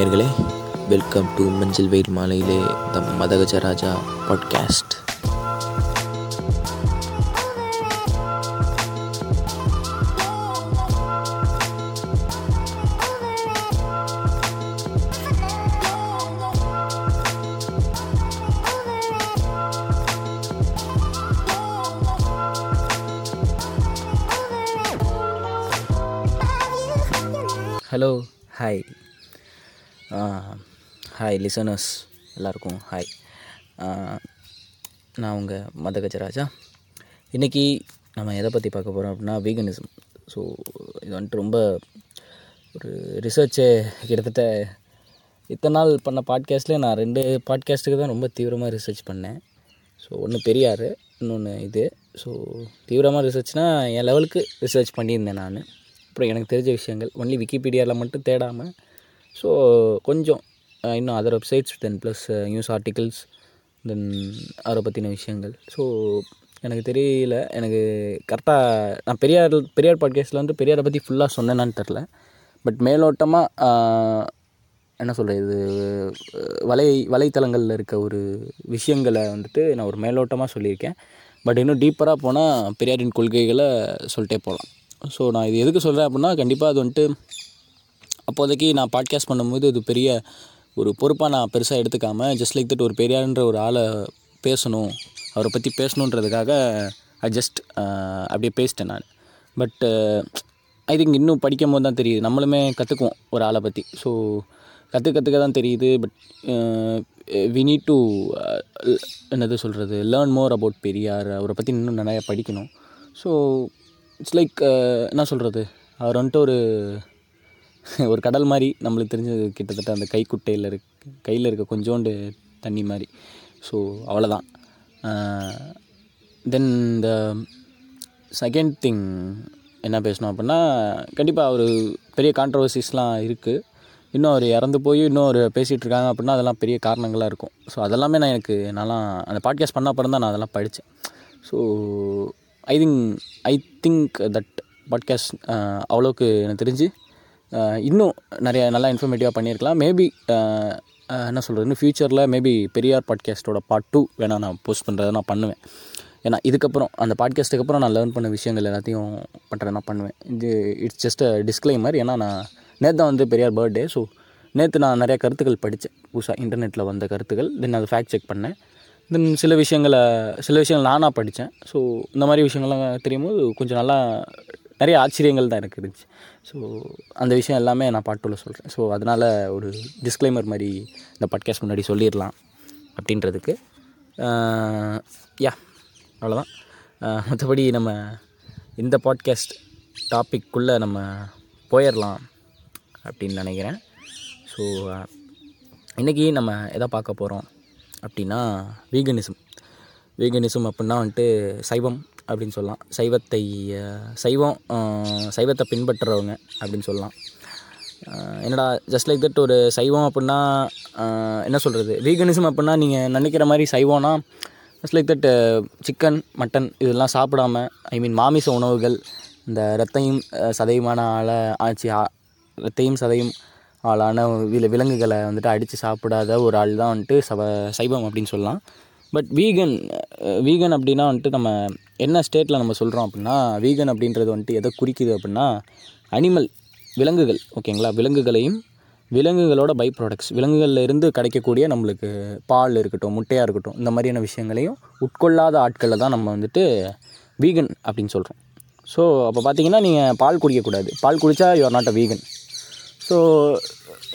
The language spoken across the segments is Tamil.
நேயர்களே வெல்கம் டு மஞ்சள் வெயில் மாலையிலே த மதகஜராஜா பாட்காஸ்ட் லிசனர்ஸ் எல்லாருக்கும் ஹாய். நான் உங்கள் மதகஜராஜா. இன்றைக்கி நம்ம எதை பற்றி பார்க்க போகிறோம் அப்படின்னா வீகனிசம் ஸோ இது வந்துட்டு ரொம்ப ஒரு ரிசர்ச்சு கிட்டத்தட்ட இத்தனை நாள் பண்ண பாட்காஸ்ட்லேயே நான் ரெண்டு பாட்காஸ்ட்டுக்கு தான் ரொம்ப தீவிரமாக ரிசர்ச் பண்ணேன். ஸோ ஒன்று பெரியார் இன்னொன்று இது. ஸோ தீவிரமாக ரிசர்ச்னால் என் லெவலுக்கு ரிசர்ச் பண்ணியிருந்தேன் நான். அப்புறம் எனக்கு தெரிஞ்ச விஷயங்கள் ஒன்லி விக்கிபீடியாவில் மட்டும் தேடாமல் ஸோ கொஞ்சம் Uh, இன்னும் other websites then plus news articles then அவரை பற்றின விஷயங்கள். ஸோ எனக்கு தெரியல. எனக்கு கரெக்டாக நான் பெரியார் பெரியார் பாட்காஸ்ட்டில் வந்து பெரியாரை பற்றி ஃபுல்லாக சொன்னேனான்னு தெரில பட் மேலோட்டமாக uh, என்ன சொல்கிறது இது uh, வலை வலைத்தளங்களில் இருக்க ஒரு விஷயங்களை வந்துட்டு நான் ஒரு மேலோட்டமாக சொல்லியிருக்கேன். பட் இன்னும் டீப்பராக போனால் பெரியாரின் கொள்கைகளை சொல்லிட்டே போகலாம். ஸோ நான் இது எதுக்கு சொல்கிறேன் அப்படின்னா கண்டிப்பாக அது வந்துட்டு அப்போதைக்கு நான் பாட்காஸ்ட் பண்ணும்போது இது பெரிய ஒரு பொறுப்பாக நான் பெருசாக எடுத்துக்காமல் ஜஸ்ட் லைக் தட் ஒரு பெரியார்ன்ற ஒரு ஆளை பேசணும் அவரை பற்றி பேசணுன்றதுக்காக ஐ ஜஸ்ட் அப்படியே பேசிட்டேன் நான். பட் ஐ திங்க் இன்னும் படிக்கும் போது தான் தெரியுது. நம்மளுமே கற்றுக்குவோம் ஒரு ஆளை பற்றி ஸோ கற்று கற்றுக்க தான் தெரியுது பட் வி நீட் டு என்னது சொல்கிறது லேர்ன் மோர் அபவுட் பெரியார் அவரை பற்றி இன்னும் நிறையா படிக்கணும். ஸோ இட்ஸ் லைக் என்ன சொல்கிறது அவர் வந்துட்டு ஒரு ஒரு கடல் மாதிரி நம்மளுக்கு தெரிஞ்சது கிட்டத்தட்ட அந்த கைக்குட்டையில் இருக் கையில் இருக்க கொஞ்சோண்டு தண்ணி மாதிரி. ஸோ அவ்வளோதான் தென் இந்த செகண்ட் திங் என்ன பேசணும் அப்படின்னா கண்டிப்பாக ஒரு பெரிய கான்ட்ரவர்சிஸ்லாம் இருக்குது இன்னும் அவர் இறந்து போய் இன்னும் அவர் பேசிகிட்டு இருக்காங்க அப்படின்னா அதெல்லாம் பெரிய காரணங்களாக இருக்கும். ஸோ அதெல்லாமே நான் எனக்கு நான்லாம் அந்த பாட்காஸ்ட் பண்ண அப்புறம் தான் நான் அதெல்லாம் படித்தேன் so I think I think that podcast அவ்வளோக்கு எனக்கு தெரிஞ்சு இன்னும் நிறைய நல்லா இன்ஃபர்மேட்டிவாக பண்ணியிருக்கலாம். மேபி என்ன சொல்கிறது இன்னும் ஃப்யூச்சரில் மேபி பெரியார் பாட்காஸ்ட்டோட பார்ட் டூ வேணால் நான் போஸ்ட் பண்ணுறதை நான் பண்ணுவேன். ஏன்னா இதுக்கப்புறம் அந்த பாட்காஸ்ட்டுக்கு அப்புறம் நான் லேர்ன் பண்ண விஷயங்கள் எல்லாத்தையும் பண்ணுறதை நான் பண்ணுவேன். இது இட்ஸ் ஜஸ்ட் அ டிஸ்க்ளைமர் ஏன்னா நான் நேற்று தான் வந்து பெரியார் பர்த்டே ஸோ நேற்று நான் நிறைய கருத்துக்கள் படித்தேன். புதுசாக இன்டர்நெட்டில் வந்த கருத்துக்கள். தென் அதை ஃபேக்ட் செக் பண்ணேன். தென் சில விஷயங்களை சில விஷயங்கள் நானாக படித்தேன். ஸோ இந்த மாதிரி விஷயங்கள்லாம் தெரியும் போது கொஞ்சம் நல்லா நிறைய ஆச்சரியங்கள் தான் எனக்கு இருந்துச்சு. ஸோ அந்த விஷயம் எல்லாமே நான் பாட்டுள்ள சொல்கிறேன் ஸோ அதனால் ஒரு டிஸ்க்ளைமர் மாதிரி இந்த பாட்காஸ்ட் முன்னாடி சொல்லிடலாம் அப்படின்றதுக்கு. யா அவ்வளோதான் மற்றபடி நம்ம இந்த பாட்காஸ்ட் டாப்பிக்குள்ளே நம்ம போயிடலாம் அப்படின்னு நினைக்கிறேன். ஸோ இன்றைக்கி நம்ம எதை பார்க்க போகிறோம் அப்படின்னா வீகனிசம் வீகனிசம் அப்படின்னா வந்துட்டு சைவம் அப்படின்னு சொல்லலாம். சைவத்தை சைவம் சைவத்தை பின்பற்றுறவங்க அப்படின்னு சொல்லலாம். என்னடா ஜஸ்ட் லைக் தட் ஒரு சைவம் அப்படின்னா என்ன சொல்கிறது வீகனிசம் அப்படின்னா நீங்கள் நினைக்கிற மாதிரி சைவம்னா just like that chicken mutton இதெல்லாம் சாப்பிடாம ஐ மீன் மாமிச உணவுகள் இந்த ரத்தையும் சதையுமான ஆளை ஆச்சு ஆ- ரத்தையும் சதையும் ஆளான வில விலங்குகளை வந்துட்டு அடித்து சாப்பிடாத ஒரு ஆள் தான் வந்துட்டு சவ சைவம் அப்படின்னு சொல்லலாம். பட் வீகன் வீகன் அப்படின்னா வந்துட்டு நம்ம என்ன ஸ்டேட்டில் நம்ம சொல்கிறோம் அப்படின்னா வீகன் அப்படின்றது வந்துட்டு எதை குறிக்குது அப்படின்னா அனிமல் விலங்குகள் ஓகேங்களா விலங்குகளையும் விலங்குகளோட பை ப்ராடக்ட்ஸ் விலங்குகளில் இருந்து கிடைக்கக்கூடிய நம்மளுக்கு பால் இருக்கட்டும் முட்டையாக இருக்கட்டும் இந்த மாதிரியான விஷயங்களையும் உட்கொள்ளாத ஆட்களை தான் நம்ம வந்துட்டு வீகன் அப்படின்னு சொல்கிறோம் ஸோ அப்போ பார்த்தீங்கன்னா நீங்கள் பால் குடிக்கக்கூடாது. பால் குடித்தா you're not a vegan so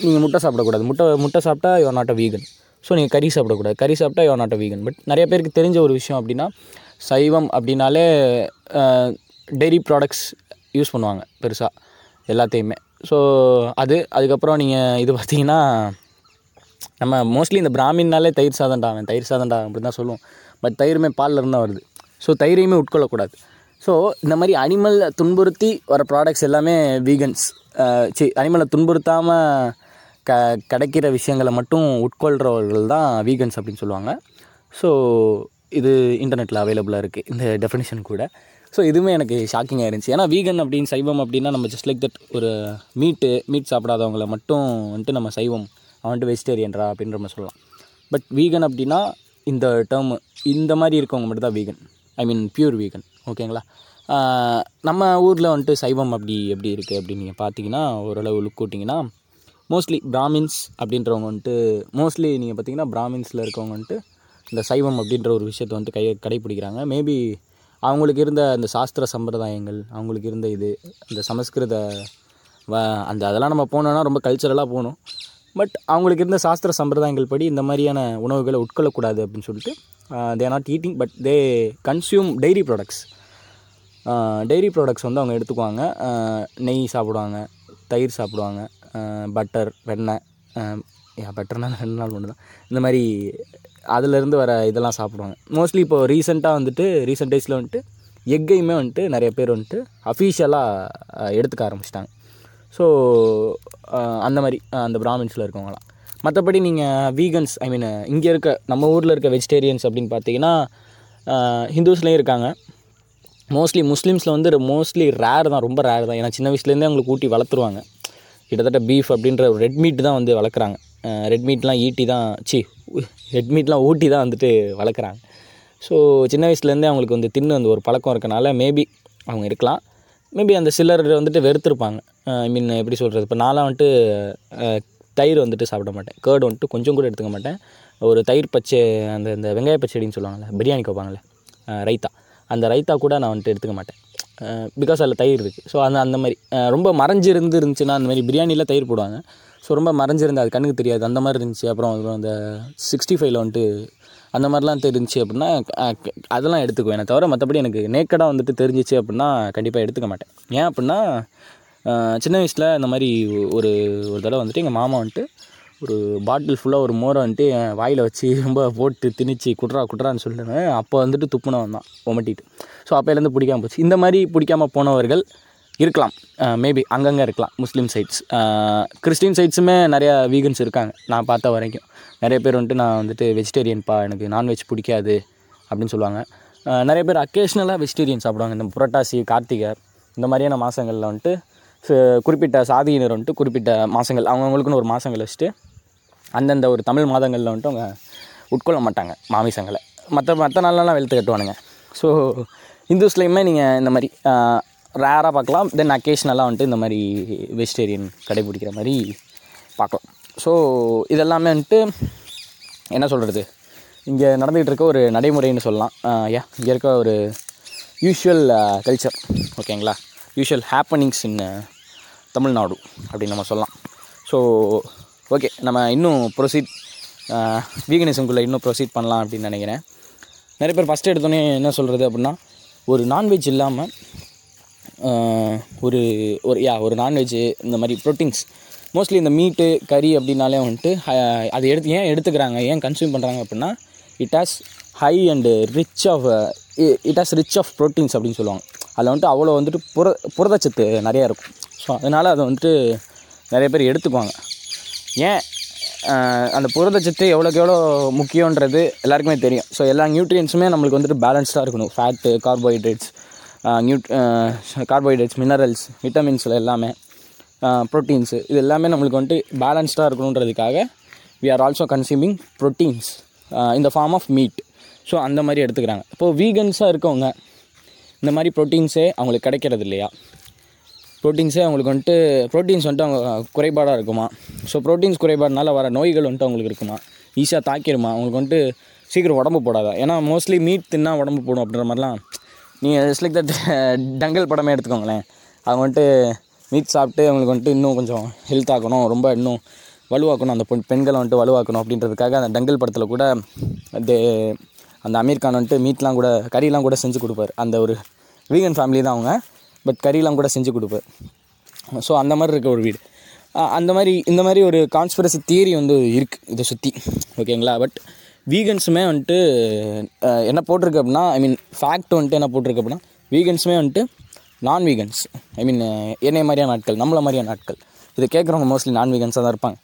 நீங்கள் முட்டை சாப்பிடக்கூடாது. முட்டை முட்டை சாப்பிட்டா you're not a vegan so நீங்கள் கறி சாப்பிடக்கூடாது. கறி சாப்பிட்டா you're not a vegan but நிறைய பேருக்கு தெரிஞ்ச ஒரு விஷயம் அப்படின்னா சைவம் அப்படின்னாலே டெய்ரி ப்ராடக்ட்ஸ் யூஸ் பண்ணுவாங்க பெருசாக எல்லாத்தையுமே. ஸோ அது அதுக்கப்புறம் நீங்கள் இது பார்த்தீங்கன்னா நம்ம மோஸ்ட்லி இந்த பிராமின்னாலே தயிர் சாதம்டா அவன். தயிர் சாதம்டா அப்படி தான் சொல்லுவோம். பட் தயிருமே பாலில் இருந்தால் வருது. ஸோ தயிரையுமே உட்கொள்ளக்கூடாது. ஸோ இந்த மாதிரி அனிமலை துன்புறுத்தி வர ப்ராடக்ட்ஸ் எல்லாமே வீகன்ஸ் சி அனிமலை துன்புறுத்தாமல் க கிடைக்கிற விஷயங்களை மட்டும் உட்கொள்கிறவர்கள் தான் வீகன்ஸ் அப்படின்னு சொல்லுவாங்க. ஸோ இது இன்டர்நெட்டில் அவைலபிளாக இருக்குது இந்த டெஃபினிஷன் கூட. ஸோ இதுவுமே எனக்கு ஷாக்கிங்காக இருந்துச்சு. ஏன்னா வீகன் அப்படின்னு சைவம் அப்படின்னா நம்ம ஜஸ்ட் லைக் தட் ஒரு மீட்டு மீட் சாப்பிடாதவங்களை மட்டும் வந்துட்டு நம்ம சைவம் அவன் வந்துட்டு வெஜிடேரியன்றா அப்படின்ற மாதிரி சொல்லலாம். பட் வீகன் அப்படின்னா இந்த டேர்ம் இந்த மாதிரி இருக்கவங்க மட்டும் தான் vegan I mean pure vegan ஓகேங்களா நம்ம ஊரில் வந்துட்டு சைவம் அப்படி எப்படி இருக்குது அப்படின்னு நீங்கள் பார்த்தீங்கன்னா ஓரளவு லுக் கூட்டிங்கன்னா மோஸ்ட்லி பிராமின்ஸ் அப்படின்றவங்க வந்துட்டு மோஸ்ட்லி நீங்கள் பார்த்தீங்கன்னா பிராமின்ஸில் இருக்கவங்க வந்துட்டு இந்த சைவம் அப்படின்ற ஒரு விஷயத்தை வந்துட்டு கை கடைப்பிடிக்கிறாங்க மேபி அவங்களுக்கு இருந்த அந்த சாஸ்திர சம்பிரதாயங்கள் அவங்களுக்கு இருந்த இது அந்த சமஸ்கிருத வ அந்த அதெல்லாம் நம்ம போனோன்னா ரொம்ப கல்ச்சரலாக போகணும். பட் அவங்களுக்கு இருந்த சாஸ்திர சம்பிரதாயங்கள் படி இந்த மாதிரியான உணவுகளை உட்கொள்ளக்கூடாது அப்படின்னு சொல்லிட்டு they not eating but they consume dairy products dairy products வந்து அவங்க எடுத்துக்குவாங்க. Uh, நெய் சாப்பிடுவாங்க தயிர் சாப்பிடுவாங்க. பட்டர் வெண்ணெய் யா பட்டர்னால் ரெண்டு நாள் ஒன்று தான். இந்த மாதிரி அதுலேருந்து வர இதெல்லாம் சாப்பிடுவாங்க. மோஸ்ட்லி இப்போ ரீசெண்டாக வந்துட்டு ரீசெண்ட் டேஸில் வந்துட்டு எக்கையுமே வந்துட்டு நிறைய பேர் வந்துட்டு அஃபீஷியலாக எடுத்துக்க ஆரம்பிச்சிட்டாங்க. ஸோ அந்த மாதிரி அந்த பிராமின்ஸில் இருக்கவங்களாம் மற்றபடி நீங்கள் வீகன்ஸ் ஐ மீன் இங்கே இருக்க நம்ம ஊரில் இருக்க வெஜிடேரியன்ஸ் அப்படின்னு பார்த்தீங்கன்னா ஹிந்துஸ்லேயும் இருக்காங்க. மோஸ்ட்லி முஸ்லீம்ஸில் வந்து மோஸ்ட்லி ரேர் தான் ரொம்ப ரேர் தான். ஏன்னா சின்ன வயசுலேருந்தே அவங்களுக்கு ஊட்டி வளர்த்துருவாங்க. கிட்டத்தட்ட பீஃப் அப்படின்ற ரெட் மீட் தான் வந்து வளர்க்குறாங்க. ரெட் மீட்லாம் ஈட்டி தான் சி ரெட் மீட்லாம் ஊட்டி தான் வந்துட்டு வளர்க்குறாங்க. ஸோ சின்ன வயசுலேருந்தே அவங்களுக்கு வந்து தின்னு அந்த ஒரு பழக்கம் இருக்கனால மேபி அவங்க இருக்கலாம். மேபி அந்த சிலர் வந்துட்டு வெறுத்திருப்பாங்க. ஐ மீன் எப்படி சொல்கிறது இப்போ நான்லாம் வந்துட்டு தயிர் வந்துட்டு சாப்பிட மாட்டேன். கேர்டு வந்துட்டு கொஞ்சம் கூட எடுத்துக்க மாட்டேன். ஒரு தயிர் பச்சை அந்த இந்த வெங்காய பச்சடின்னு சொல்லுவாங்கள்ல பிரியாணிக்கு வைப்பாங்கள்ல ரைத்தா. அந்த ரைத்தா கூட நான் வந்துட்டு எடுத்துக்க மாட்டேன். பிகாஸ் அதில் தயிர் இருக்குது ஸோ அந்த அந்த மாதிரி ரொம்ப மறைஞ்சு இருந்து இருந்துச்சுன்னா அந்த மாதிரி பிரியாணியில் தயிர் போடுவாங்க. ஸோ ரொம்ப மறைஞ்சிருந்து அது கண்ணுக்கு தெரியாது. அந்த மாதிரி இருந்துச்சு. அப்புறம் அப்புறம் அந்த சிக்ஸ்டி ஃபைவ்ல வந்துட்டு அந்த மாதிரிலாம் தெரிஞ்சுச்சு அப்படின்னா க- அதெல்லாம் எடுத்துக்குவேன். தவிர மற்றபடி எனக்கு நேக்கடாக வந்துட்டு தெரிஞ்சிச்சு அப்படின்னா கண்டிப்பாக எடுத்துக்க மாட்டேன். ஏன் அப்படின்னா சின்ன வயசில் இந்த மாதிரி ஒரு ஒரு தடவை வந்துட்டு எங்கள் மாமா வந்துட்டு ஒரு பாட்டில் ஃபுல்லாக ஒரு மோரை வந்துட்டு என் வாயில் வச்சு ரொம்ப போட்டு திணிச்சு குட்றா குட்றான்னு சொல்லிடுவேன் அப்போ வந்துட்டு துப்புனவன் தான் ஒமட்டிட்டு ஸோ அப்போலேருந்து பிடிக்காம போச்சு. இந்த மாதிரி பிடிக்காமல் போனவர்கள் இருக்கலாம். மேபி அங்கங்கே இருக்கலாம் முஸ்லீம் சைட்ஸ் கிறிஸ்டின் சைட்ஸுமே நிறையா வீகன்ஸ் இருக்காங்க நான் பார்த்த வரைக்கும். நிறைய பேர் வந்துட்டு நான் வந்துட்டு வெஜிடேரியன்ப்பா எனக்கு நான்வெஜ் பிடிக்காது அப்படின்னு சொல்லுவாங்க. நிறைய பேர் அக்கேஷ்னலாக வெஜிடேரியன் சாப்பிடுவாங்க. இந்த புரட்டாசி கார்த்திகை இந்த மாதிரியான மாதங்களில் வந்துட்டு குறிப்பிட்ட சாதியினர் வந்துட்டு குறிப்பிட்ட மாதங்கள் அவங்கவுங்களுக்குன்னு ஒரு மாதங்கள் வச்சுட்டு அந்தந்த ஒரு தமிழ் மாதங்களில் வந்துட்டு அவங்க உட்கொள்ள மாட்டாங்க மாமிசங்களை. மற்ற மற்ற நாள்லாம் வெளுத்து கட்டுவானுங்க. ஸோ இந்துஸ்லேயுமே நீங்கள் இந்த மாதிரி ரேராக பார்க்கலாம். தென் அக்கேஷ்னலாக வந்துட்டு இந்த மாதிரி வெஜிடேரியன் கடைபிடிக்கிற மாதிரி பார்க்கலாம். ஸோ இதெல்லாமே வந்துட்டு என்ன சொல்கிறது இங்கே நடந்துகிட்டு இருக்க ஒரு நடைமுறைன்னு சொல்லலாம். யா இங்கே இருக்க ஒரு யூஷுவல் கல்ச்சர் ஓகேங்களா யூஷுவல் ஹேப்பனிங்ஸ் இன் தமிழ்நாடு அப்படின்னு நம்ம சொல்லலாம். ஸோ ஓகே நம்ம இன்னும் ப்ரொசீட் வீகனிசம்குள்ளே இன்னும் ப்ரொசீட் பண்ணலாம் அப்படின்னு நினைக்கிறேன். நிறைய பேர் ஃபஸ்ட்டு எடுத்தோன்னே என்ன சொல்கிறது அப்படின்னா ஒரு நான்வெஜ் இல்லாமல் ஒரு ஒரு யா ஒரு நான்வெஜ்ஜு இந்த மாதிரி ப்ரோட்டீன்ஸ் மோஸ்ட்லி இந்த மீட்டு கறி அப்படின்னாலே வந்துட்டு அது எடுத்து ஏன் எடுத்துக்கிறாங்க ஏன் கன்சியூம் பண்ணுறாங்க அப்படின்னா it has high and rich of it has rich of proteins அப்படின்னு சொல்லுவாங்க. அதில் வந்துட்டு அவ்வளோ வந்துட்டு புர புரதச்சத்து நிறையா இருக்கும். ஸோ அதனால் அதை வந்துட்டு நிறைய பேர் எடுத்துக்குவாங்க. ஏன் அந்த புரதச்சத்து எவ்வளோக்கு எவ்வளோ முக்கியன்றது எல்லாருக்குமே தெரியும். ஸோ எல்லா நியூட்ரியன்ஸுமே நம்மளுக்கு வந்துட்டு பேலன்ஸ்டாக இருக்கணும். Fat carbohydrates nude carbohydrates minerals விட்டமின்ஸில் எல்லாமே ப்ரோட்டீன்ஸு இது எல்லாமே நம்மளுக்கு வந்துட்டு பேலன்ஸ்டாக இருக்கணுன்றதுக்காக we are also consuming proteins இந்த ஃபார்ம் ஆஃப் மீட் ஸோ அந்த மாதிரி எடுத்துக்கிறாங்க. இப்போது வீகன்ஸாக இருக்கவங்க இந்த மாதிரி ப்ரோட்டீன்ஸே அவங்களுக்கு கிடைக்கிறது இல்லையா ப்ரோட்டீன்ஸே அவங்களுக்கு வந்துட்டு ப்ரோட்டீன்ஸ் வந்துட்டு அவங்க குறைபாடாக இருக்குமா? ஸோ ப்ரோட்டீன்ஸ் குறைபாடுனால வர நோய்கள் வந்துட்டு அவங்களுக்கு இருக்குமா? ஈஸியாக தாக்கிடுமா அவங்களுக்கு வந்துட்டு சீக்கிரம் உடம்பு போடாதா? ஏன்னா மோஸ்ட்லி மீட் தின்னா உடம்பு போடும் அப்படின்ற மாதிரிலாம் நீங்கள் இட்ஸ் லைக் தட் டங்கல் படமே எடுத்துக்கோங்களேன். அவங்க வந்துட்டு மீட் சாப்பிட்டு அவங்களுக்கு வந்துட்டு இன்னும் கொஞ்சம் ஹெல்த் ஆக்கணும் ரொம்ப இன்னும் வலுவாக்கணும் அந்த பெண் பெண்களை வந்துட்டு வலுவாக்கணும் அப்படின்றதுக்காக அந்த டங்கல் படத்தில் கூட அது அந்த அமீர் கான் வந்துட்டு மீட்லாம் கூட கறிலாம் கூட செஞ்சு கொடுப்பார். அந்த ஒரு வீகன் ஃபேமிலி தான் அவங்க. பட் கறிலாம் கூட செஞ்சு கொடுப்பேன். ஸோ அந்த மாதிரி இருக்க ஒரு வீடு. அந்த மாதிரி இந்த மாதிரி ஒரு கான்ஸ்பிரசி தியரி வந்து இருக்குது இதை சுற்றி ஓகேங்களா பட் வீகன்ஸுமே வந்துட்டு என்ன போட்டிருக்கு அப்படின்னா ஐ மீன் ஃபேக்ட் வந்துட்டு என்ன போட்டிருக்கு அப்படின்னா வீகன்ஸுமே வந்துட்டு நான் வீகன்ஸ் ஐ மீன் என்னைய மாதிரியான நாட்கள் நம்மள மாதிரியான நாட்கள் இதை கேட்குறவங்க மோஸ்ட்லி நான் வீகன்ஸாக தான் இருப்பாங்க.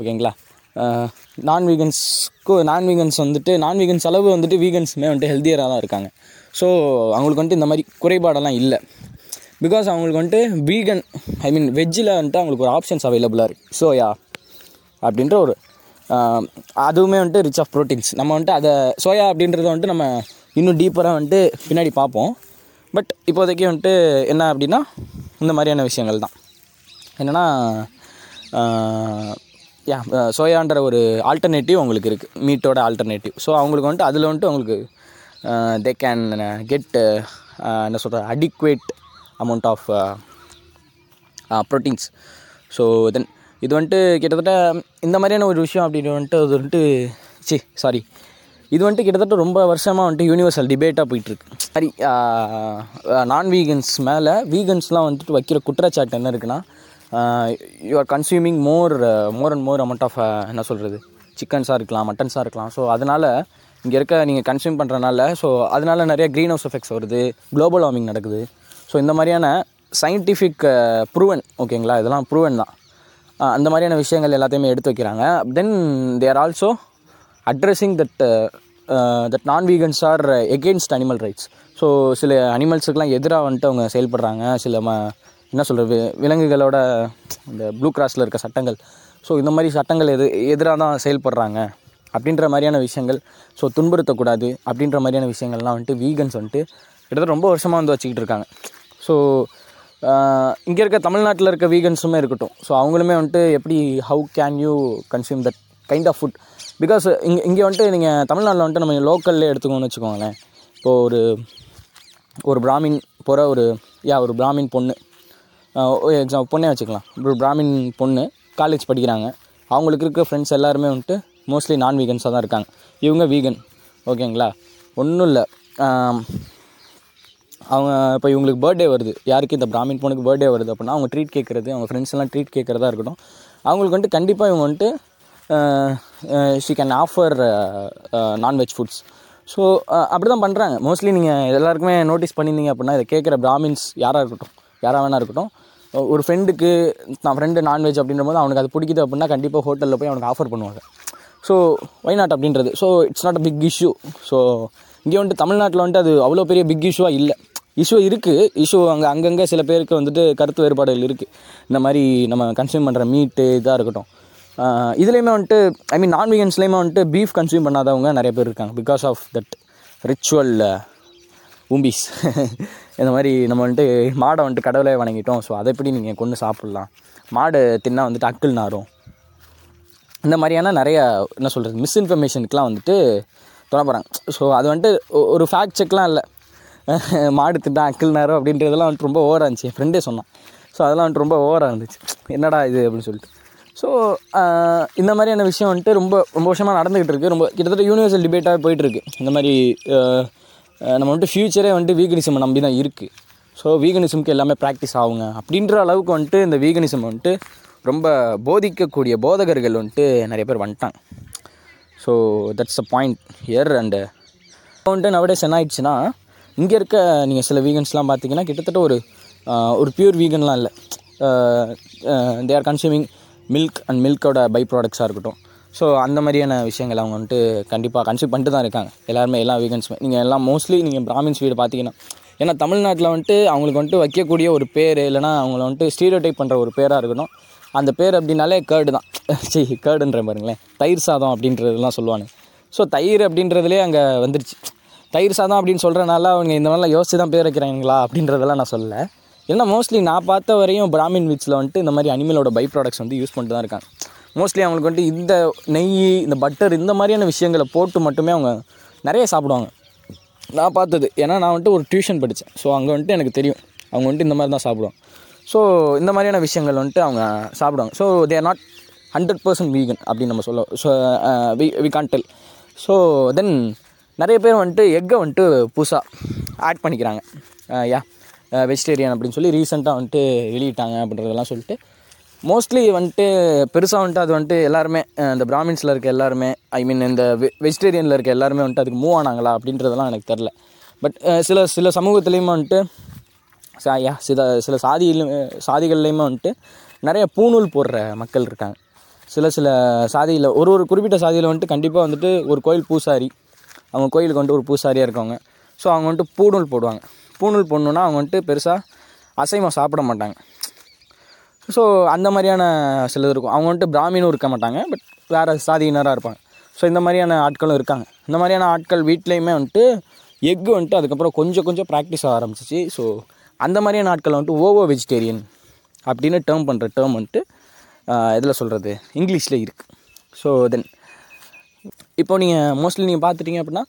ஓகேங்களா நான் வீகன்ஸ்க்கு நான் வீகன்ஸ் வந்துட்டு நான் வீகன்ஸ் அளவு வந்துட்டு வீகன்ஸுமே வந்துட்டு ஹெல்த்தியராக தான் இருக்காங்க. ஸோ அவங்களுக்கு வந்துட்டு இந்த மாதிரி குறைபாடெல்லாம் இல்லை. பிகாஸ் அவங்களுக்கு வந்துட்டு வீகன் ஐ மீன் வெஜ்ஜில் வந்துட்டு அவங்களுக்கு ஒரு ஆப்ஷன்ஸ் அவைலபிளாக இருக்குது சோயா அப்படின்ற ஒரு அதுவுமே வந்துட்டு ரிச் ஆஃப் ப்ரோட்டீன்ஸ் நம்ம வந்துட்டு அதை சோயா அப்படின்றத வந்துட்டு நம்ம இன்னும் டீப்பராக வந்துட்டு பின்னாடி பார்ப்போம். பட் இப்போதைக்கு வந்துட்டு என்ன அப்படின்னா இந்த மாதிரியான விஷயங்கள் தான். என்னென்னா யா சோயான்ற ஒரு ஆல்டர்னேட்டிவ் உங்களுக்கு இருக்குது மீட்டோட ஆல்டர்னேட்டிவ் ஸோ அவங்களுக்கு வந்துட்டு அதில் வந்துட்டு அவங்களுக்கு தே கேன் கெட் என்ன சொல்கிற adequate amount of proteins so then இது வந்துட்டு கிட்டத்தட்ட இந்த மாதிரியான ஒரு விஷயம் அப்படின்னு வந்துட்டு அது வந்துட்டு சி சாரி இது வந்துட்டு கிட்டத்தட்ட ரொம்ப வருஷமாக வந்துட்டு யூனிவர்சல் டிபேட்டாக போயிட்டுருக்கு. சரி நான் வீகன்ஸ் மேலே வீகன்ஸ்லாம் வந்துட்டு வைக்கிற குற்றச்சாட்டு என்ன இருக்குன்னா you are consuming more more and more amount of என்ன சொல்கிறது சிக்கன்ஸாக இருக்கலாம் மட்டன்ஸாக இருக்கலாம். ஸோ அதனால் இங்கே இருக்க நீங்கள் கன்சியூம் பண்ணுறனால ஸோ அதனால நிறைய க்ரீன் ஹவுஸ் எஃபெக்ட்ஸ் வருது குளோபல் வார்மிங் நடக்குது. ஸோ இந்த மாதிரியான சயின்டிஃபிக் ப்ரூவன் ஓகேங்களா இதெல்லாம் ப்ரூவன் தான். Uh, அந்த மாதிரியான விஷயங்கள் எல்லாத்தையுமே எடுத்து வைக்கிறாங்க. Then they are also addressing that that non vegans are against animal rights so சில அனிமல்ஸுக்கெலாம் எதிராக வந்துட்டு அவங்க செயல்படுறாங்க. சில ம என்ன சொல்கிறது விலங்குகளோட இந்த ப்ளூ கிராஸில் இருக்க சட்டங்கள். ஸோ இந்த மாதிரி சட்டங்கள் எது எதிராக தான் செயல்படுறாங்க. அப்படின்ற மாதிரியான விஷயங்கள். ஸோ துன்புறுத்தக்கூடாது. அப்படின்ற மாதிரியான விஷயங்கள்லாம் வந்துட்டு வீகன்ஸ் வந்துட்டு கிட்டத்தட்ட ரொம்ப வருஷமாக வந்து வச்சுக்கிட்டு இருக்காங்க. ஸோ இங்கே இருக்க தமிழ்நாட்டில் இருக்க வீகன்ஸுமே இருக்கட்டும். ஸோ அவங்களுமே வந்துட்டு எப்படி how can you consume that kind of food because இங்கே இங்கே வந்துட்டு நீங்கள் தமிழ்நாட்டில் வந்துட்டு நம்ம லோக்கல்லே எடுத்துக்கோன்னு வச்சுக்கோங்களேன். இப்போது ஒரு ஒரு பிராமின் போகிற ஒரு யா ஒரு பிராமின் பொண்ணு. எக்ஸாம் பொண்ணே வச்சுக்கலாம். ஒரு பிராமின் பொண்ணு காலேஜ் படிக்கிறாங்க. அவங்களுக்கு இருக்க ஃப்ரெண்ட்ஸ் எல்லாருமே வந்துட்டு மோஸ்ட்லி நான் வீகன்ஸாக தான் இருக்காங்க. இவங்க வீகன் ஓகேங்களா ஒன்றும் இல்லை. அவங்க இப்போ இவங்களுக்கு பர்த்டே வருது. யாருக்கு இந்த பிராமின் பொண்ணுக்கு பர்த்டே வருது அப்படின்னா அவங்க ட்ரீட் கேட்குறது அவங்க ஃப்ரெண்ட்ஸ் எல்லாம் ட்ரீட் கேட்குறதா இருக்கட்டும். அவங்களுக்கு வந்துட்டு கண்டிப்பாக இவங்க வந்துட்டு she can offer non veg foods so அப்படி தான் பண்ணுறாங்க மோஸ்ட்லி நீங்கள் எல்லாருக்குமே நோட்டீஸ் பண்ணியிருந்தீங்க அப்படின்னா இதை கேட்குற பிராமின்ஸ் யாராக இருக்கட்டும் யாராக வேணா இருக்கட்டும் ஒரு ஃப்ரெண்டுக்கு நான் ஃப்ரெண்டு நான்வெஜ் அப்படின்ற போது அவனுக்கு அது பிடிக்குது அப்படின்னா கண்டிப்பாக ஹோட்டலில் போய் அவனுக்கு ஆஃபர் பண்ணுவாங்க. ஸோ ஒய் நாட் அப்படின்றது? So it's not a big issue so இங்கே வந்துட்டு தமிழ்நாட்டில் வந்துட்டு அது அவ்வளோ பெரிய பிக் இஷ்யூவாக இல்லை. இஷ்யூ இருக்குது இஷ்யூ அங்கே அங்கங்கே சில பேருக்கு வந்துட்டு கருத்து வேறுபாடுகள் இருக்குது இந்த மாதிரி நம்ம கன்சியூம் பண்ணுற மீட்டு இதாக இருக்கட்டும். இதுலேயுமே வந்துட்டு ஐ மீன் நான்வெஜன்ஸ்லேயுமே வந்துட்டு பீஃப் கன்சியூம் பண்ணாதவங்க நிறைய பேர் இருக்காங்க. பிகாஸ் ஆஃப் தட் ரிச்சுவல் உம்பிஸ் இந்த மாதிரி நம்ம வந்துட்டு மாடை வந்துட்டு கடவுளே வணங்கிட்டோம். ஸோ அதை எப்படி நீங்கள் கொண்டு சாப்பிட்லாம்? மாடு தின்னா வந்துட்டு அக்கிள் நாரும். இந்த மாதிரியான நிறைய என்ன சொல்கிறது மிஸ்இன்ஃபர்மேஷனுக்குலாம் வந்துட்டு தொட போகிறாங்க ஸோ அது வந்துட்டு ஒரு ஃபேக்ட் செக்லாம் இல்லை. மாடு திட்டான் அக்கிள் நேரம் அப்படின்றதெல்லாம் வந்துட்டு ரொம்ப ஓவராக இருந்துச்சு. என் ஃப்ரெண்டே சொன்னான். ஸோ அதெல்லாம் வந்துட்டு ரொம்ப ஓவராக இருந்துச்சு. என்னடா இது அப்படின்னு சொல்லிட்டு. ஸோ இந்த மாதிரியான விஷயம் வந்துட்டு ரொம்ப ரொம்ப வருஷமாக நடந்துக்கிட்டு இருக்குது ரொம்ப கிட்டத்தட்ட யூனிவர்சல் டிபேட்டாக போயிட்டுருக்கு இந்த மாதிரி நம்ம வந்துட்டு ஃப்யூச்சரே வந்துட்டு வீகனிசம் நம்பி தான் இருக்குது ஸோ வீகனிசம்க்கு எல்லாமே ப்ராக்டிஸ் ஆகுங்க. அப்படின்ற அளவுக்கு வந்துட்டு இந்த வீகனிசம் வந்துட்டு ரொம்ப போதிக்கக்கூடிய போதகர்கள் வந்துட்டு நிறைய பேர் வந்துட்டாங்க. So that's a point year and வந்துட்டு நவடேஸ் என்ன ஆயிடுச்சுன்னா இங்கே இருக்க நீங்கள் சில வீகன்ஸ்லாம் பார்த்தீங்கன்னா கிட்டத்தட்ட ஒரு ஒரு பியூர் வீகன்லாம் இல்லை. They are consuming milk and மில்கோட பை ப்ராடக்ட்ஸாக இருக்கட்டும். ஸோ அந்த மாதிரியான விஷயங்கள் அவங்க வந்துட்டு கண்டிப்பாக கன்சியூம் பண்ணிட்டு தான் இருக்காங்க. எல்லாருமே எல்லா வீகன்ஸுமே நீங்கள் எல்லாம் மோஸ்ட்லி நீங்கள் பிராமின்ஸ் வீடு பார்த்தீங்கன்னா ஏன்னா தமிழ்நாட்டில் வந்துட்டு அவங்களுக்கு வந்துட்டு வைக்கக்கூடிய ஒரு பேர் இல்லைனா அவங்கள வந்துட்டு ஸ்டீரியோ டைப் பண்ணுற ஒரு பேராக இருக்கட்டும் அந்த பேர் அப்படின்னாலே கேர்டு தான். சரி கேர்டுன்ற பாருங்களேன். தயிர் சாதம் அப்படின்றதெல்லாம் சொல்லுவாங்க ஸோ தயிர் அப்படின்றதுலே அங்கே வந்துருச்சு. தயிர் சாதம் அப்படின்னு சொல்கிறனால அவங்க இந்த மாதிரிலாம் யோசிச்சு தான் பேர் வைக்கிறாங்களா அப்படின்றதெல்லாம் நான் சொல்லலை. ஏன்னா மோஸ்ட்லி நான் பார்த்த வரையும் பிராமின் வீட்ஸில் வந்துட்டு இந்த மாதிரி அனிமலோட பை ப்ராடக்ட்ஸ் வந்து யூஸ் பண்ணிட்டு தான் இருக்காங்க. மோஸ்ட்லி அவங்களுக்கு வந்துட்டு இந்த நெய் இந்த பட்டர் இந்த மாதிரியான விஷயங்களை போட்டு மட்டுமே அவங்க நிறைய சாப்பிடுவாங்க. நான் பார்த்தது. ஏன்னா நான் வந்துட்டு ஒரு டியூஷன் படித்தேன் ஸோ அங்கே வந்துட்டு எனக்கு தெரியும். அவங்க வந்துட்டு இந்த மாதிரி தான் சாப்பிடுவாங்க. ஸோ இந்த மாதிரியான விஷயங்கள் வந்துட்டு அவங்க சாப்பிடுவாங்க. So they are not hundred percent vegan அப்படின்னு நம்ம சொல்ல so we we can tell so then நிறைய பேர் வந்துட்டு எக்கை வந்துட்டு புதுசாக ஆட் பண்ணிக்கிறாங்க. யா வெஜிடேரியன் அப்படின்னு சொல்லி ரீசெண்டாக வந்துட்டு வெளியிட்டாங்க அப்படின்றதெல்லாம் சொல்லிட்டு மோஸ்ட்லி வந்துட்டு பெருசாக வந்துட்டு அது வந்துட்டு எல்லாருமே இந்த பிராமின்ஸில் இருக்க எல்லாருமே ஐ மீன் இந்த வெ வெஜிடேரியனில் இருக்க எல்லாருமே வந்துட்டு அதுக்கு மூவ் ஆனாங்களா அப்படின்றதெல்லாம் எனக்கு தெரில பட் சில சில சமூகத்துலேயுமே வந்துட்டு சா யா சில சில சாதியிலும் சாதிகள்லேயுமே வந்துட்டு நிறைய பூணூல் போடுற மக்கள் இருக்காங்க. சில சில சாதியில் ஒரு ஒரு குறிப்பிட்ட சாதியில் வந்துட்டு கண்டிப்பாக வந்துட்டு ஒரு கோயில் பூசாரி அவங்க கோயிலுக்கு வந்துட்டு ஒரு பூசாரியாக இருக்கவங்க. ஸோ அவங்க வந்துட்டு பூணூல் போடுவாங்க. பூணூல் போடணுன்னா அவங்க வந்துட்டு பெருசாக அசைவம் சாப்பிட மாட்டாங்க. ஸோ அந்த மாதிரியான சிலது இருக்கும். அவங்க வந்துட்டு பிராமினும் இருக்க மாட்டாங்க பட் வேறு சாதியினராக இருப்பாங்க. ஸோ இந்த மாதிரியான ஆட்களும் இருக்காங்க. இந்த மாதிரியான ஆட்கள் வீட்லேயுமே வந்துட்டு எக்கு வந்துட்டு அதுக்கப்புறம் கொஞ்சம் கொஞ்சம் ப்ராக்டிஸ் ஆக ஆரம்பிச்சிச்சு. ஸோ அந்த மாதிரியான ஆட்கள் வந்துட்டு ஓவோ வெஜிடேரியன் அப்படின்னு டேர்ம் பண்ணுற டேர்ம் வந்துட்டு இதில் சொல்கிறது இங்கிலீஷில் இருக்குது ஸோ தென் இப்போ நீங்கள் மோஸ்ட்லி நீங்கள் பார்த்துட்டீங்க அப்படின்னா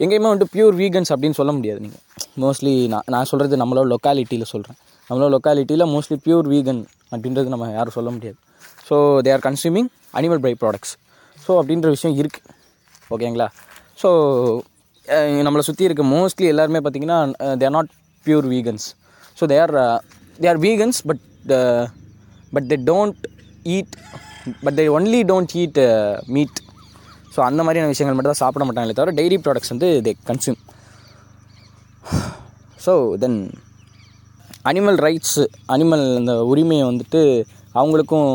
எங்கேயுமே வந்துட்டு பியூர் வீகன்ஸ் அப்படின்னு சொல்ல முடியாது நீங்கள் மோஸ்ட்லி நான் நான் சொல்கிறது நம்மளோட லொக்காலிட்டியில் சொல்கிறேன் நம்மளோட லொக்காலிட்டியில் மோஸ்ட்லி பியூர் வீகன் அப்படின்றது நம்ம யாரும் சொல்ல முடியாது. So they are consuming animal byproducts so அப்படின்ற விஷயம் இருக்குது ஓகேங்களா ஸோ நம்மளை சுற்றி இருக்க மோஸ்ட்லி எல்லாருமே பார்த்திங்கன்னா they are not pure vegans so they are they are vegans but but they don't eat but they only don't eat meat so அந்த மாதிரியான விஷயங்கள் மட்டும் தான் சாப்பிட மாட்டாங்களே தவிர டெய்ரி ப்ராடக்ட்ஸ் வந்து they consume so then animal rights animal அந்த உரிமையை வந்துட்டு அவங்களுக்கும்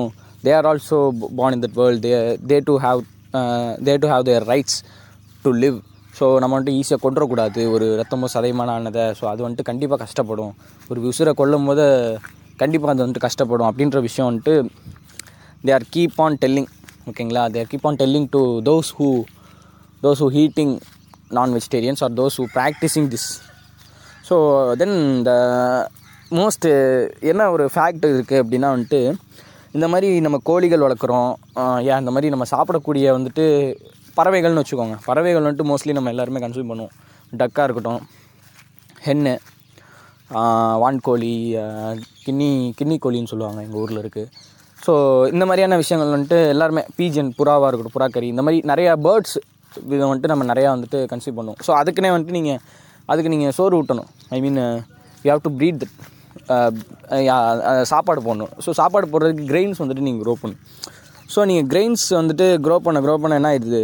they are also born in that world they they to have they to have their rights to live so நம்ம வந்துட்டு ஈஸியாக கொண்டுறக்கூடாது ஒரு ரத்தமோ சதைமான ஆனதை. ஸோ அது வந்துட்டு கண்டிப்பாக கஷ்டப்படும். ஒரு உசுரை கொல்லும் போது கண்டிப்பாக அது வந்துட்டு கஷ்டப்படும். அப்படின்ற விஷயம் வந்துட்டு they are keep on telling ஓகேங்களா? They're keep on telling to those who those who eating non vegetarians are those who practising this so then இந்த மோஸ்ட்டு என்ன ஒரு ஃபேக்ட் இருக்குது அப்படின்னா வந்துட்டு இந்த மாதிரி நம்ம கோழிகள் வளர்க்குறோம் ஏன் இந்த மாதிரி நம்ம சாப்பிடக்கூடிய வந்துட்டு பறவைகள்னு வச்சுக்கோங்க. பறவைகள் வந்துட்டு மோஸ்ட்லி நம்ம எல்லாருமே கன்சியூம் பண்ணுவோம். டக்காக இருக்கட்டும் ஹென்னு வான்கோழி கின்னி கின்னி கோழின்னு சொல்லுவாங்க எங்கள் ஊரில் இருக்குது ஸோ இந்த மாதிரியான விஷயங்கள் வந்துட்டு எல்லாருமே பீஜன் புறாவாக இருக்கட்டும் புறாக்கறி இந்த மாதிரி நிறையா பேர்ட்ஸ் இதை வந்துட்டு நம்ம நிறையா வந்துட்டு கன்சியூம் பண்ணுவோம். ஸோ அதுக்குன்னே வந்துட்டு நீங்கள் அதுக்கு நீங்கள் சோறு ஊட்டணும். I mean you have to breed that சாப்பாடு போடணும். ஸோ சாப்பாடு போடுறதுக்கு கிரெயின்ஸ் வந்துட்டு நீங்கள் க்ரோ பண்ணணும். ஸோ நீங்கள் கிரெயின்ஸ் வந்துட்டு க்ரோ பண்ண க்ரோ பண்ண என்ன ஆயிடுது?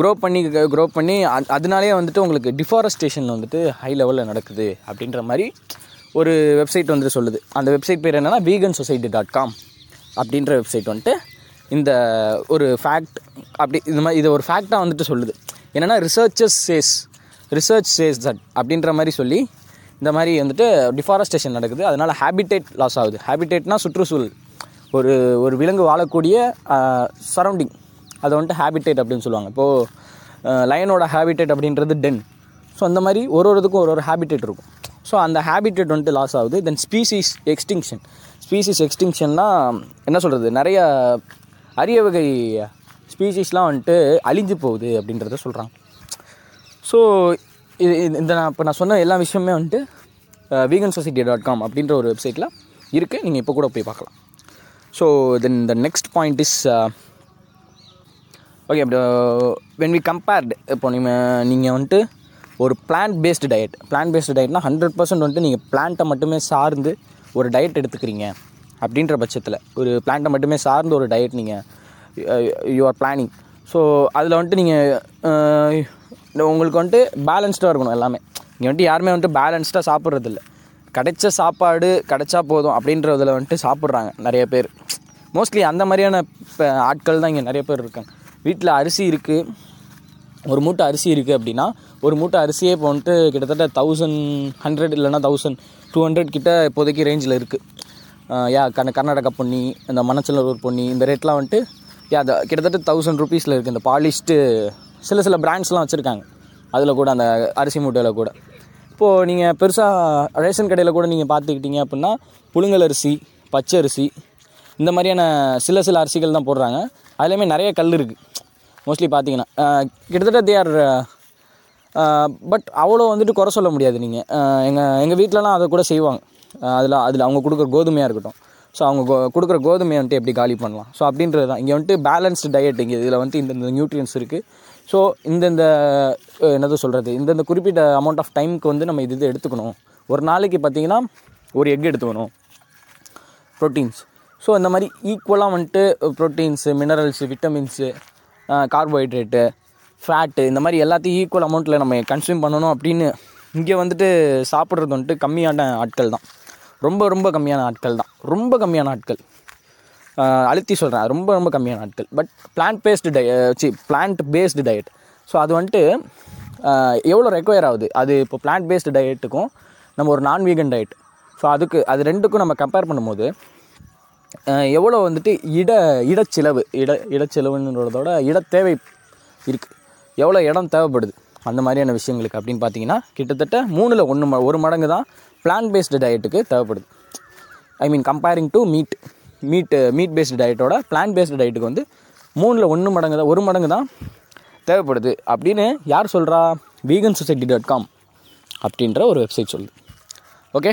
க்ரோ பண்ணி க்ரோ பண்ணி அது அதனாலே வந்துட்டு உங்களுக்கு டிஃபாரஸ்டேஷன் வந்துட்டு ஹை லெவலில் நடக்குது அப்படின்ற மாதிரி ஒரு வெப்சைட் வந்துட்டு சொல்லுது. அந்த வெப்சைட் பேர் என்னென்னா வீகன் சொசைட்டி டாட் காம் அப்படின்ற வெப்சைட் வந்துட்டு இந்த ஒரு ஃபேக்ட் அப்படி இந்த மாதிரி இதை ஒரு ஃபேக்டாக வந்துட்டு சொல்லுது. என்னென்னா researchers says research says that அப்படின்ற மாதிரி சொல்லி இந்த மாதிரி வந்துட்டு டிஃபாரஸ்டேஷன் நடக்குது. அதனால் ஹேபிடேட் லாஸ் ஆகுது. ஹேபிடேட்னா சுற்றுச்சூழல். ஒரு ஒரு விலங்கு வாழக்கூடிய சரௌண்டிங் அதை வந்துட்டு ஹேபிடேட் அப்படின்னு சொல்லுவாங்க. இப்போது லயனோட ஹேபிடேட் அப்படின்றது டென் ஸோ அந்த மாதிரி ஒரு ஒருத்துக்கும் ஒரு ஒரு ஹேபிடேட் இருக்கும். ஸோ அந்த ஹேபிட்டட் வந்துட்டு லாஸ் ஆகுது. தென் ஸ்பீசிஸ் எக்ஸ்டிங்ஷன் ஸ்பீசிஸ் எக்ஸ்டிங்ஷன்னா என்ன சொல்கிறது நிறைய அரிய வகை ஸ்பீசிஸ்லாம் வந்துட்டு அழிஞ்சு போகுது அப்படின்றத சொல்கிறாங்க ஸோ இது இது- இந்த நான் இப்போ நான் சொன்ன எல்லா விஷயமே வந்துட்டு வீகன் சொசைட்டி டாட் காம் அப்படின்ற ஒரு வெப்சைட்டில் இருக்குது நீங்கள் இப்போ கூட போய் பார்க்கலாம். So then the next point is okay அப்படி வென் வி கம்பேர்டு இப்போ நீங்கள் நீங்கள் வந்துட்டு ஒரு plant based diet plant based டயட்னா hundred percent வந்துட்டு நீங்கள் பிளான்ட்டை மட்டுமே சார்ந்து ஒரு டயட் எடுத்துக்கிறீங்க அப்படின்ற பட்சத்தில். ஒரு பிளான்ட்டை மட்டுமே சார்ந்து ஒரு டயட் நீங்கள் யூ ஆர் பிளானிங் ஸோ அதில் வந்துட்டு நீங்கள் உங்களுக்கு வந்துட்டு பேலன்ஸ்டாக இருக்கணும் எல்லாமே. இங்கே வந்துட்டு யாருமே வந்துட்டு பேலன்ஸ்டாக சாப்பிட்றதில்ல. கிடைச்ச சாப்பாடு கிடைச்சா போதும் அப்படின்றதில் வந்துட்டு சாப்பிட்றாங்க நிறைய பேர். மோஸ்ட்லி அந்த மாதிரியான இப்போ ஆட்கள் தான் இங்கே நிறைய பேர் இருக்காங்க. வீட்டில் அரிசி இருக்குது ஒரு மூட்டை அரிசி இருக்குது அப்படின்னா ஒரு மூட்டை அரிசியே இப்போ வந்துட்டு கிட்டத்தட்ட தௌசண்ட் ஹண்ட்ரட் இல்லைன்னா தௌசண்ட் டூ ஹண்ட்ரட் கிட்ட இப்போதைக்கு ரேஞ்சில் இருக்குது யா கண்ண கர்நாடகா பொன்னி இந்த மணச்சலூர் பொன்னி இந்த ரேட்லாம் வந்துட்டு யா அது கிட்டத்தட்ட தௌசண்ட் ருபீஸில் இருக்குது இந்த பாலிஷ்டு சில சில பிராண்ட்ஸ்லாம் வச்சுருக்காங்க. அதில் கூட அந்த அரிசி மூட்டையில் கூட. இப்போது நீங்கள் பெருசாக ரேஷன் கடையில் கூட நீங்கள் பார்த்துக்கிட்டீங்க அப்படின்னா புழுங்கல் அரிசி பச்சை அரிசி இந்த மாதிரியான சில சில அரிசிகள் தான் போடுறாங்க. அதுலேயுமே நிறைய கல் இருக்குது மோஸ்ட்லி பார்த்தீங்கன்னா. கிட்டத்தட்ட தே ஆர் பட் அவ்வளோ வந்துட்டு குறை சொல்ல முடியாது நீங்கள் எங்கள் எங்கள் வீட்டிலலாம் அதை கூட செய்வாங்க. அதில் அதில் அவங்க கொடுக்குற கோதுமையாக இருக்கட்டும். ஸோ அவங்க கோ கொடுக்குற கோதுமையை வந்துட்டு எப்படி காலி பண்ணலாம். ஸோ அப்படின்றது தான். இங்கே வந்துட்டு பேலன்ஸ்டு டயட் இங்கே இதில் வந்துட்டு இந்தந்த நியூட்ரியன்ஸ் இருக்குது ஸோ இந்தந்த என்னது சொல்கிறது இந்தந்த குறிப்பிட்ட அமௌண்ட் ஆஃப் டைமுக்கு வந்து நம்ம இது இது எடுத்துக்கணும். ஒரு நாளைக்கு பார்த்தீங்கன்னா ஒரு எக் எடுத்துக்கணும். ப்ரோட்டீன்ஸ் ஸோ இந்த மாதிரி ஈக்குவலாக வந்துட்டு proteins minerals vitamins carbohydrate fat இந்த மாதிரி எல்லாத்தையும் ஈக்குவல் அமௌண்ட்டில் நம்ம கன்சியூம் பண்ணணும் அப்படின்னு இங்கே வந்துட்டு சாப்பிட்றது வந்துட்டு கம்மியான ஆட்கள் தான். ரொம்ப ரொம்ப கம்மியான ஆட்கள் தான். ரொம்ப கம்மியான ஆட்கள். அழுத்தி சொல்கிறேன் ரொம்ப ரொம்ப கம்மியான ஆட்கள். பட் பிளான்ட் பேஸ்டு டய சி பிளான்ட் பேஸ்டு டயட் ஸோ அது வந்துட்டு எவ்வளோ ரெக்வயர் ஆகுது? அது இப்போ பிளான்ட் பேஸ்டு டயட்டுக்கும் நம்ம ஒரு நான் வீகன் டயட் ஸோ அதுக்கு அது ரெண்டுக்கும் நம்ம கம்பேர் பண்ணும்போது எவ்வளோ வந்துட்டு இட இடச்செலவு இட இடச்செலவுன்றதோட இட தேவை இருக்குது எவ்வளோ இடம் தேவைப்படுது? அந்த மாதிரியான விஷயங்களுக்கு அப்படின்னு பார்த்தீங்கன்னா கிட்டத்தட்ட மூணில் ஒன்று ம ஒரு மடங்கு தான் பிளான் பேஸ்டு டயட்டுக்கு தேவைப்படுது. I mean comparing to meat meat meat based டயட்டோட plant based டயட்டுக்கு வந்து மூணில் ஒன்று மடங்கு தான் ஒரு மடங்கு தான் தேவைப்படுது. அப்படின்னு யார் சொல்கிறா வீகன் சொசைட்டி டாட் காம் அப்படின்ற ஒரு வெப்சைட் சொல்லுது. ஓகே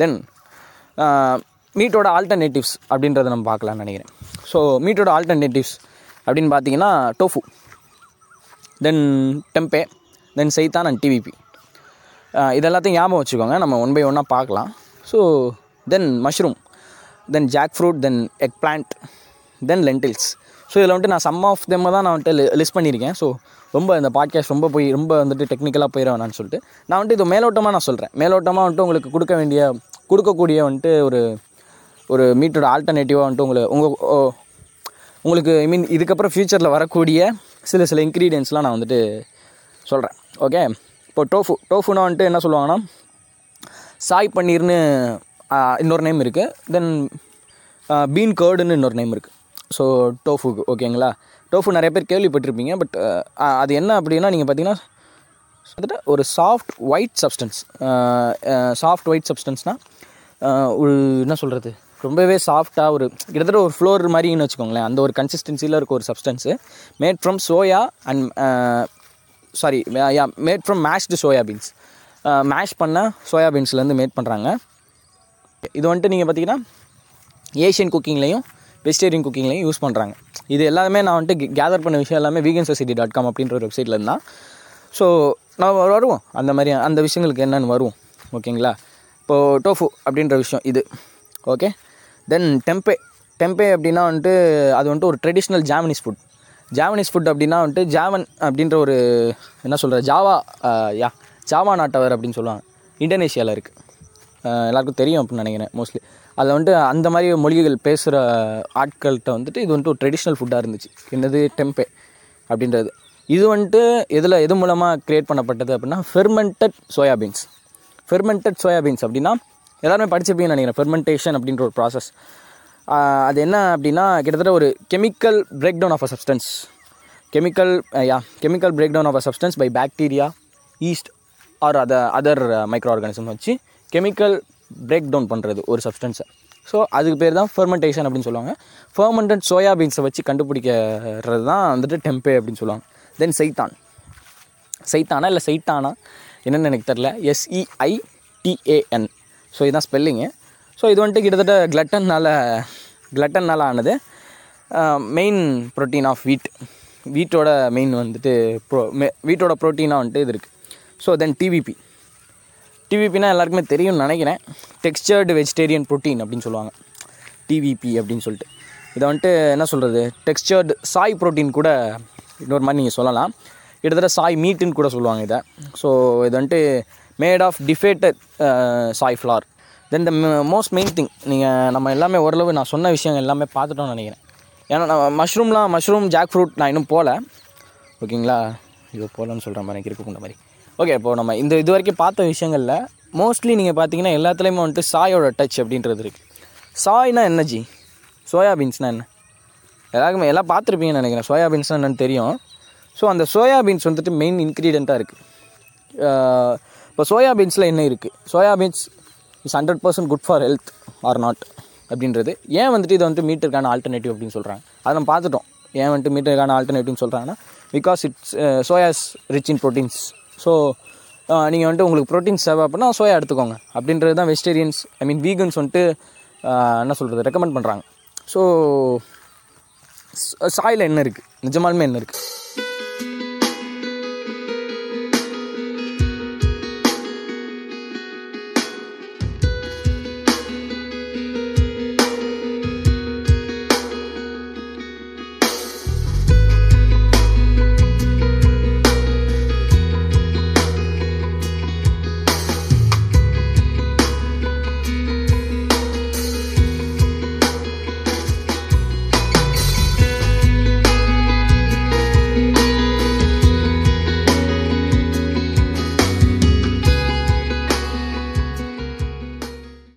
தென் மீட்டோட ஆல்டர்னேட்டிவ்ஸ் அப்படின்றத நம்ம பார்க்கலாம்னு நினைக்கிறேன். ஸோ மீட்டோட ஆல்டர்னேட்டிவ்ஸ் அப்படின்னு பார்த்தீங்கன்னா டோஃபு தென் டெம்பே தென் சைத்தான் அண்ட் டிவிபி இதெல்லாத்தையும் ஞாபகம் வச்சுக்கோங்க. நம்ம ஒன் பை ஒன்னாக பார்க்கலாம். So then mushroom then jackfruit then eggplant then lentils so இதில் வந்துட்டு நான் சம் ஆஃப் தெம்மை தான் நான் வந்துட்டு லிஸ்ட் பண்ணியிருக்கேன். ஸோ ரொம்ப இந்த பாட்காஸ்ட் ரொம்ப போய் ரொம்ப வந்துட்டு டெக்னிக்கலாக போயிட சொல்லிட்டு நான் வந்துட்டு இது மேலோட்டமாக நான் சொல்கிறேன் மேலோட்டமாக வந்துட்டு உங்களுக்கு கொடுக்க வேண்டிய கொடுக்கக்கூடிய வந்துட்டு ஒரு ஒரு மீட்டோட ஆல்டர்னேட்டிவாக வந்துட்டு உங்களை உங்கள் ஓ- உங்களுக்கு ஐ மீன் இதுக்கப்புறம் ஃப்யூச்சரில் வரக்கூடிய சில சில இன்க்ரீடியன்ஸ்லாம் நான் வந்துட்டு சொல்கிறேன் ஓகே இப்போ டோஃபு டோஃபுனா வந்துட்டு என்ன சொல்லுவாங்கன்னா சாய் பன்னீர்னு இன்னொரு நேம் இருக்குது தென் பீன் கேர்டுன்னு இன்னொரு நேம் இருக்குது ஸோ டோஃபுக்கு ஓகேங்களா டோஃபு நிறைய பேர் கேள்விப்பட்டிருப்பீங்க பட் அது என்ன அப்படின்னா நீங்கள் பார்த்தீங்கன்னா வந்துட்டு ஒரு soft white substance soft white சப்ஸ்டன்ஸ்னால் ஒரு என்ன சொல்கிறது ரொம்பவே சாஃப்டாக ஒரு கிட்டத்தட்ட ஒரு ஃப்ளோர் மாதிரின்னு வச்சுக்கோங்களேன். அந்த ஒரு கன்சிஸ்டன்சியில் இருக்க ஒரு substance made from soya and sorry yeah made from mashed soybeans mash பண்ண சோயாபீன்ஸ்லேருந்து மேட் பண்ணுறாங்க இது வந்துட்டு நீங்கள் பார்த்தீங்கன்னா ஏஷியன் குக்கிங்லேயும் வெஜிடேரியன் குக்கிங்லேயும் யூஸ் பண்ணுறாங்க இது எல்லாமே நான் வந்துட்டு கேதர் பண்ண விஷயம் எல்லாமே வீகன் சொசைட்டி டாட் காம் அப்படின்ற ஒரு வெப்சைட்டில் இருந்தால் ஸோ நான் வருவோம். அந்த மாதிரி அந்த விஷயங்களுக்கு என்னென்னு வருவோம். ஓகேங்களா இப்போது டோஃபு அப்படின்ற விஷயம் இது. ஓகே தென் டெம்பே டெம்பே அப்படின்னா வந்துட்டு அது வந்துட்டு ஒரு ட்ரெடிஷ்னல் ஜாமனீஸ் ஃபுட் ஜாவனீஸ் ஃபுட் அப்படின்னா வந்துட்டு ஜாவன் அப்படின்ற ஒரு என்ன சொல்கிற ஜாவா யா ஜாவா நாட்டவர் அப்படின்னு சொல்லுவாங்க. இந்தோனேஷியாவில் இருக்குது எல்லாருக்கும் தெரியும் அப்படின்னு நினைக்கிறேன் மோஸ்ட்லி அதில் வந்துட்டு அந்த மாதிரி மொழிகள் பேசுகிற ஆட்கள்கிட்ட வந்துட்டு இது வந்துட்டு ஒரு ட்ரெடிஷ்னல் ஃபுட்டாக இருந்துச்சு. என்னது டெம்பே அப்படின்றது. இது வந்துட்டு எதில் எது மூலமாக க்ரியேட் பண்ணப்பட்டது அப்படின்னா ஃபெர்மெண்டட் சோயாபீன்ஸ் ஃபெர்மெண்டட் சோயாபீன்ஸ் அப்படின்னா எல்லாருமே படிச்சிருப்பீங்கன்னு நினைக்கிறேன். ஃபெர்மெண்டேஷன் அப்படின்ற ஒரு ப்ராசஸ் அது என்ன அப்படின்னா கிட்டத்தட்ட ஒரு chemical breakdown of a substance chemical yeah chemical breakdown of a substance by bacteria yeast or other other microorganism வச்சு கெமிக்கல் பிரேக் டவுன் பண்ணுறது ஒரு சப்ஸ்டன்ஸை ஸோ அதுக்கு பேர் தான் ஃபெர்மெண்டேஷன் அப்படின்னு சொல்லுவாங்க. ஃபெர்மெண்டட் சோயாபீன்ஸை வச்சு கண்டுபிடிக்கிறது தான் வந்துட்டு டெம்பே அப்படின்னு சொல்லுவாங்க. தென் சைத்தான் சைத்தானா இல்லை சைத்தானா என்னென்னு எனக்கு தெரில S E I T A N so இதுதான் ஸ்பெல்லிங்கு ஸோ இது வந்துட்டு கிட்டத்தட்ட கிளட்டன்னால் கிளட்டன்னால் ஆனது. மெயின் ப்ரோட்டீன் ஆஃப் வீட் வீட்டோட மெயின் வந்துட்டு ப்ரோ வீட்டோட ப்ரோட்டீனாக வந்துட்டு இது இருக்குது ஸோ தென் டிவிபி டிவிபினா எல்லாருக்குமே தெரியும்னு நினைக்கிறேன். டெக்ஸ்டர்டு வெஜிடேரியன் ப்ரோட்டீன் அப்படின்னு சொல்லுவாங்க. டிவிபி அப்படின்னு சொல்லிட்டு. இதை வந்துட்டு என்ன சொல்கிறது டெக்ஸ்டர்டு சாய் ப்ரோட்டீன் கூட இன்னொரு மாதிரி நீங்கள் சொல்லலாம். கிட்டத்தட்ட சாய் மீட்டுன்னு கூட சொல்லுவாங்க இதை. ஸோ இது வந்துட்டு made of defatted soy flour then the most main thing நீங்கள் நம்ம எல்லாமே ஓரளவு நான் சொன்ன விஷயங்கள் எல்லாமே பார்த்துட்டோம்னு நினைக்கிறேன். ஏன்னா நான் மஷ்ரூம்லாம் மஷ்ரூம் ஜாக் ஃப்ரூட் நான் இன்னும் போகல ஓகேங்களா? இது போகலன்னு சொல்கிற மாதிரி எனக்கு இருக்குன்ற மாதிரி. ஓகே இப்போது நம்ம இந்த இது வரைக்கும் பார்த்த விஷயங்களில் மோஸ்ட்லி நீங்கள் பார்த்தீங்கன்னா எல்லாத்துலேயுமே வந்துட்டு சாயோட டச் அப்படின்றது இருக்குது சாய்னா என்ன ஜி? சோயாபீன்ஸ்னால் என்ன? எல்லாருக்குமே எல்லாம் பார்த்துருப்பீங்கன்னு நினைக்கிறேன். சோயாபீன்ஸ்னால் என்னென்னு தெரியும். ஸோ அந்த சோயாபீன்ஸ் வந்துட்டு மெயின் இன்க்ரீடியண்ட்டாக இருக்குது இப்போ சோயாபீன்ஸில் என்ன இருக்குது soybeans is hundred percent good for health or not அப்படின்றது. ஏன் வந்துட்டு இதை வந்துட்டு மீட்டருக்கான ஆல்டர்னேட்டிவ் அப்படின்னு சொல்கிறாங்க அதை நம்ம பார்த்துட்டோம். ஏன் வந்துட்டு மீட்டருக்கான ஆல்டர்னேட்டிவ்னு சொல்கிறாங்கன்னா because it's soyas rich in proteins so நீங்கள் வந்துட்டு உங்களுக்கு ப்ரோட்டீன்ஸ் தேவை அப்படின்னா சோயா எடுத்துக்கோங்க. அப்படின்றது தான் வெஜிடேரியன்ஸ் ஐ மீன் வீகன்ஸ் வந்துட்டு என்ன சொல்கிறது ரெக்கமெண்ட் பண்ணுறாங்க ஸோ சாயில் என்ன இருக்குது நிஜமாலுமே என்ன இருக்குது